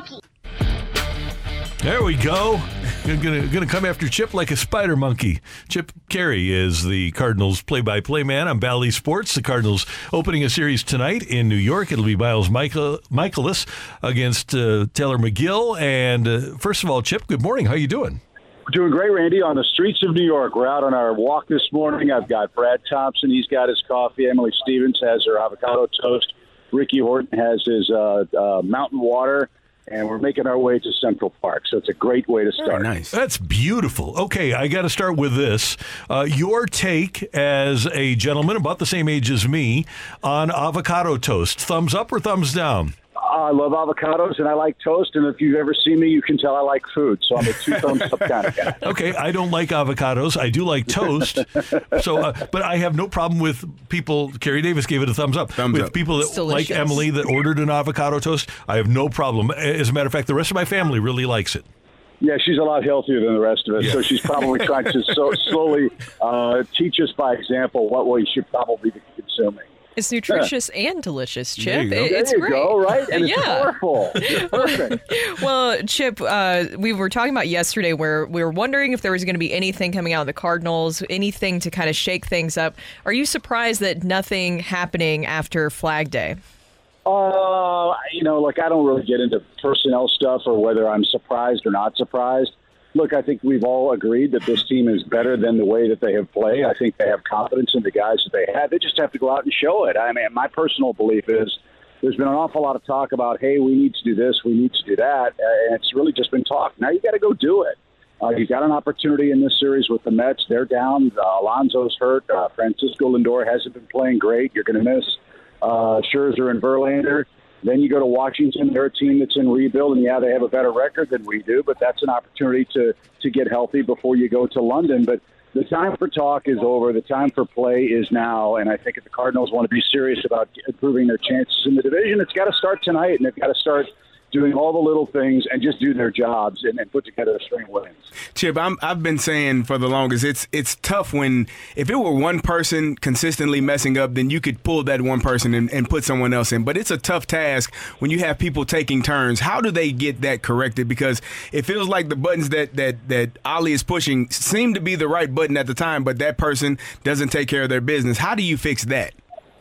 monkey. There we go. Gonna, gonna come after Chip like a spider monkey. Chip Caray is the Cardinals play-by-play man on Bally Sports. The Cardinals opening a series tonight in New York. It'll be Miles Michael, Mikolas against uh, Tylor Megill. And uh, first of all, Chip, good morning. How you doing? Doing great, Randy. On the streets of New York, we're out on our walk this morning. I've got Brad Thompson. He's got his coffee. Emily Stevens has her avocado toast. Ricky Horton has his uh, uh, mountain water, and we're making our way to Central Park. So it's a great way to start. nice. That's beautiful. Okay, I got to start with this. Uh, your take as a gentleman about the same age as me on avocado toast. Thumbs up or thumbs down? I love avocados and I like toast. And if you've ever seen me, you can tell I like food. So I'm a two thumbs up kind of guy. Okay, I don't like avocados. I do like toast. so, uh, but I have no problem with people. Carrie Davis gave it a thumbs up. Thumbs with up. people that It's like. Emily that ordered an avocado toast, I have no problem. As a matter of fact, the rest of my family really likes it. Yeah, she's a lot healthier than the rest of us. Yeah. So she's probably trying to so slowly uh, teach us by example what we should probably be consuming. It's nutritious and delicious, There you Chip. go. It's there you great. go, right? And it's yeah. colorful. It's perfect. Well, Chip, uh, we were talking about yesterday where we were wondering if there was going to be anything coming out of the Cardinals, anything to kind of shake things up. Are you surprised that nothing happening after Flag Day? Uh, you know, like I don't really get into personnel stuff or whether I'm surprised or not surprised. Look, I think we've all agreed that this team is better than the way that they have played. I think they have confidence in the guys that they have. They just have to go out and show it. I mean, my personal belief is there's been an awful lot of talk about, hey, we need to do this, we need to do that, and it's really just been talk. Now you got to go do it. Uh, you got an opportunity in this series with the Mets. They're down. Uh, Alonso's hurt. Uh, Francisco Lindor hasn't been playing great. You're going to miss uh, Scherzer and Verlander. Then you go to Washington. They're a team that's in rebuild, and yeah, they have a better record than we do, but that's an opportunity to to get healthy before you go to London. But the time for talk is over. The time for play is now, and I think if the Cardinals want to be serious about improving their chances in the division, it's got to start tonight, and they've got to start doing all the little things and just do their jobs and, and put together a string of wins. Chip, I'm, I've been saying for the longest, it's it's tough when if it were one person consistently messing up, then you could pull that one person and, and put someone else in. But it's a tough task when you have people taking turns. How do they get that corrected? Because it feels like the buttons that that that Ollie is pushing seem to be the right button at the time, but that person doesn't take care of their business. How do you fix that?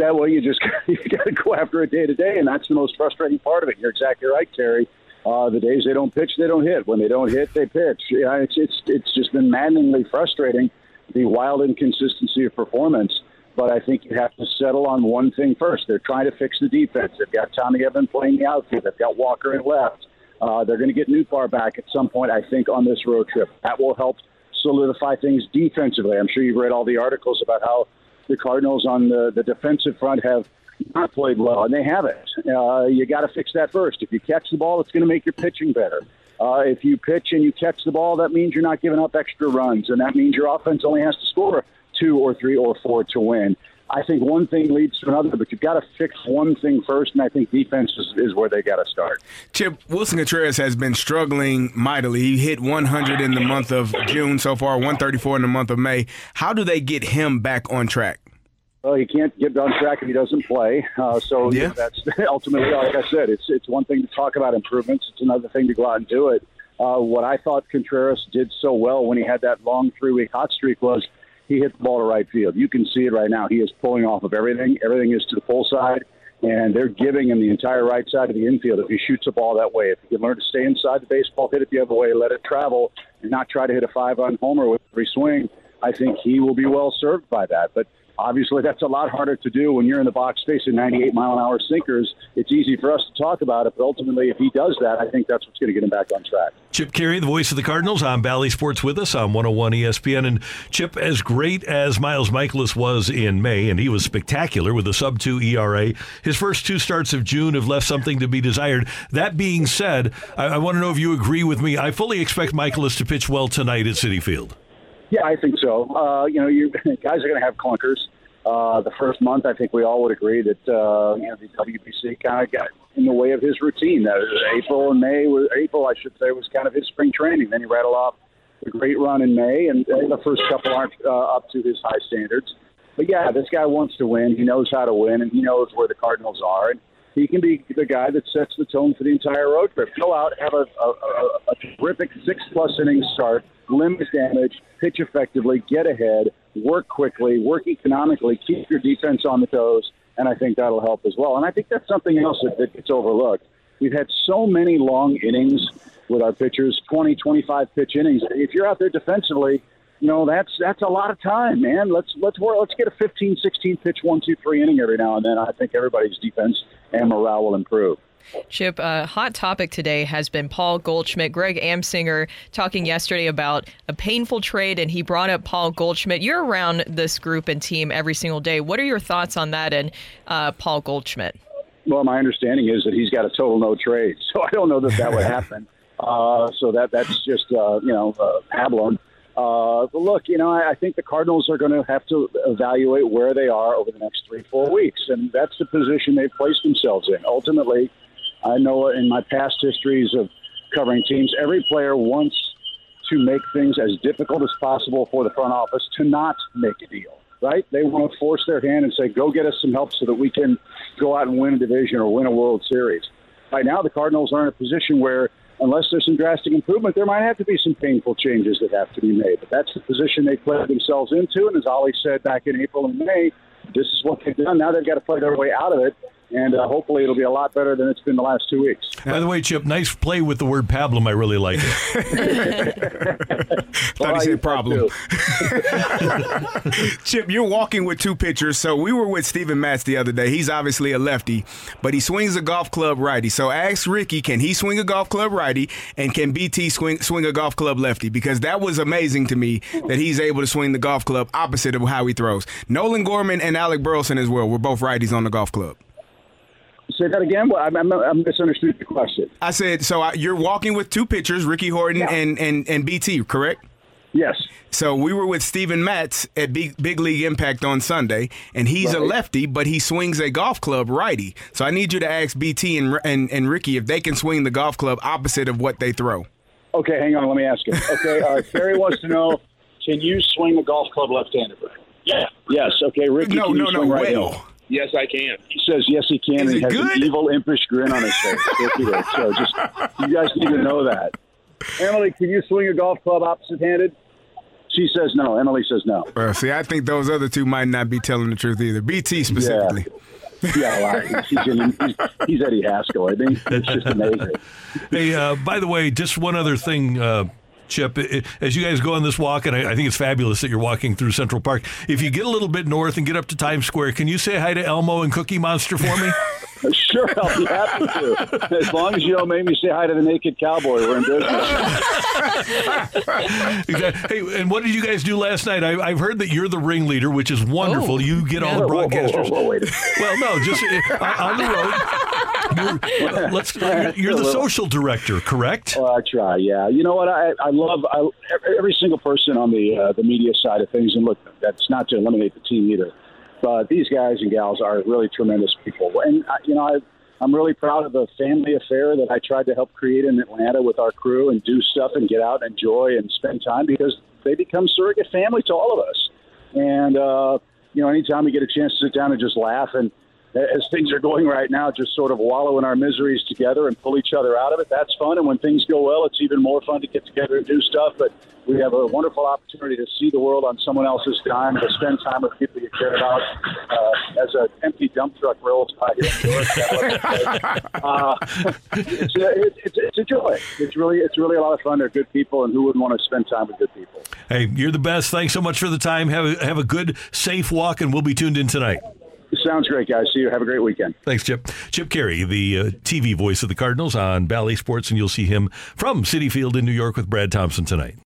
That way you just you got to go after it day to day, and that's the most frustrating part of it. You're exactly right, Terry. Uh, the days they don't pitch, they don't hit. When they don't hit, they pitch. Yeah, it's it's it's just been maddeningly frustrating the wild inconsistency of performance. But I think you have to settle on one thing first. They're trying to fix the defense. They've got Tommy Edman playing the outfield. They've got Walker in left. Uh, they're going to get Nootbaar back at some point, I think, on this road trip. That will help solidify things defensively. I'm sure you've read all the articles about how the Cardinals on the, the defensive front have not played well, and they haven't. Uh, you got to fix that first. If you catch the ball, it's going to make your pitching better. Uh, if you pitch and you catch the ball, that means you're not giving up extra runs, and that means your offense only has to score two or three or four to win. I think one thing leads to another, but you've got to fix one thing first, and I think defense is, is where they got to start. Chip Willson Contreras has been struggling mightily. He hit 100 in the month of June so far, 134 in the month of May. How do they get him back on track? Well, he can't get on track if he doesn't play. Uh, so Yeah. that's ultimately, like I said, it's it's one thing to talk about improvements. It's another thing to go out and do it. Uh, what I thought Contreras did so well when he had that long three week hot streak was he hit the ball to right field. You can see it right now. He is pulling off of everything. Everything is to the pull side, and they're giving him the entire right side of the infield if he shoots a ball that way. If he can learn to stay inside the baseball, hit it the other way, let it travel, and not try to hit a five on homer with every swing, I think he will be well served by that. But Obviously, that's a lot harder to do when you're in the box facing 98 mile an hour sinkers. It's easy for us to talk about it, but ultimately, if he does that, I think that's what's going to get him back on track. Chip Caray, the voice of the Cardinals on Bally Sports with us on 101 ESPN. And Chip, as great as Miles Mikolas was in May, and he was spectacular with a sub 2 ERA, his first two starts of June have left something to be desired. That being said, I, I want to know if you agree with me. I fully expect Michaelis to pitch well tonight at Citi Field. Yeah, I think so. Uh, you know, you guys are going to have clunkers. Uh, the first month, I think we all would agree that uh, you know the WBC kind of got in the way of his routine. That April and May, was, April I should say, was kind of his spring training. Then he rattled off a great run in May, and the first couple aren't uh, up to his high standards. But yeah, this guy wants to win. He knows how to win, and he knows where the Cardinals are. And he can be the guy that sets the tone for the entire road trip. Go out, have a, a, a, a terrific six plus innings start, limit damage, pitch effectively, get ahead, work quickly, work economically, keep your defense on the toes, and I think that'll help as well. And I think that's something else that, that gets overlooked. We've had so many long innings with our pitchers, 20, 25 pitch innings. If you're out there defensively, you know that's that's a lot of time, man. Let's let's work, let's get a 15, 16 pitch one, two, three inning every now and then. I think everybody's defense and morale will improve. Chip, a uh, hot topic today has been Paul Goldschmidt. Greg Amsinger talking yesterday about a painful trade, and he brought up Paul Goldschmidt. You're around this group and team every single day. What are your thoughts on that and uh, Paul Goldschmidt? Well, my understanding is that he's got a total no trade, so I don't know that that would happen. Uh, so that that's just uh, you know uh, pablum. Uh, but look, you know, I, I think the Cardinals are going to have to evaluate where they are over the next three, four weeks, and that's the position they've placed themselves in. Ultimately, I know in my past histories of covering teams, every player wants to make things as difficult as possible for the front office to not make a deal, right? They want to force their hand and say, go get us some help so that we can go out and win a division or win a World Series. Right now, the Cardinals are in a position where, unless there's some drastic improvement, there might have to be some painful changes that have to be made. But that's the position they played themselves into. And as Ollie said back in April and May, this is what they've done. Now they've got to play their way out of it and uh, hopefully it'll be a lot better than it's been the last two weeks. By the way, Chip, nice play with the word pablum. I really like it. Thought he said problem. Chip, you're walking with two pitchers. So we were with Steven Matz the other day. He's obviously a lefty, but he swings a golf club righty. So ask Ricky, can he swing a golf club righty, and can BT swing swing a golf club lefty? Because that was amazing to me that he's able to swing the golf club opposite of how he throws. Nolan Gorman and Alec Burleson as well were both righties on the golf club. Say that again. Well, I, I, misunderstood the question. I said so. I, you're walking with two pitchers, Ricky Horton yeah. and, and and BT, correct? Yes. So we were with Steven Matz at Big, Big League Impact on Sunday, and he's right. a lefty, but he swings a golf club righty. So I need you to ask BT and, and, and Ricky if they can swing the golf club opposite of what they throw. Okay, hang on. Let me ask you. Okay, uh, Terry wants to know: Can you swing a golf club left-handed? Yeah. Yes. Okay, Ricky. No, no, no. Right well. Yes, I can. He says yes, he can. Is and he has good? an evil, impish grin on his face. so just you guys need to know that. Emily, can you swing a golf club opposite-handed? She says no. Emily says no. Uh, see, I think those other two might not be telling the truth either. BT specifically. Yeah, yeah well, he's, he's, he's, Eddie Haskell. I think it's just amazing. Hey, uh, by the way, just one other thing. Uh, Chip, as you guys go on this walk, and I, I, think it's fabulous that you're walking through Central Park. If you get a little bit north and get up to Times Square, can you say hi to Elmo and Cookie Monster for me? sure, I'll be happy to. As long as you don't make me say hi to the naked cowboy, we're in business. exactly. Hey, and what did you guys do last night? I, have heard that you're the ringleader, which is wonderful. Oh, you get all the broadcasters. Whoa, whoa, whoa, well, no, just uh, on the road. You're, let's. You're, the social director, correct? Well, I try. Yeah. You know what? I, I love I, every single person on the uh, the media side of things, and look, that's not to eliminate the team either. But these guys and gals are really tremendous people, and uh, you know I. I'm really proud of the family affair that I tried to help create in Atlanta with our crew and do stuff and get out and enjoy and spend time because they become surrogate family to all of us. And, uh, you know, anytime we get a chance to sit down and just laugh and as things are going right now, just sort of wallow in our miseries together and pull each other out of it. That's fun. And when things go well, it's even more fun to get together and do stuff. But we have a wonderful opportunity to see the world on someone else's dime, to spend time with people you care about. Uh, as an empty dump truck rolls by here, uh, it's, a, it's, it's a joy. It's really, it's really a lot of fun. They're good people, and who wouldn't want to spend time with good people? Hey, you're the best. Thanks so much for the time. Have a, have a good, safe walk, and we'll be tuned in tonight. Sounds great, guys. See you. Have a great weekend. Thanks, Chip. Chip Caray, the uh, TV voice of the Cardinals on Bally Sports, and you'll see him from Citi Field in New York with Brad Thompson tonight.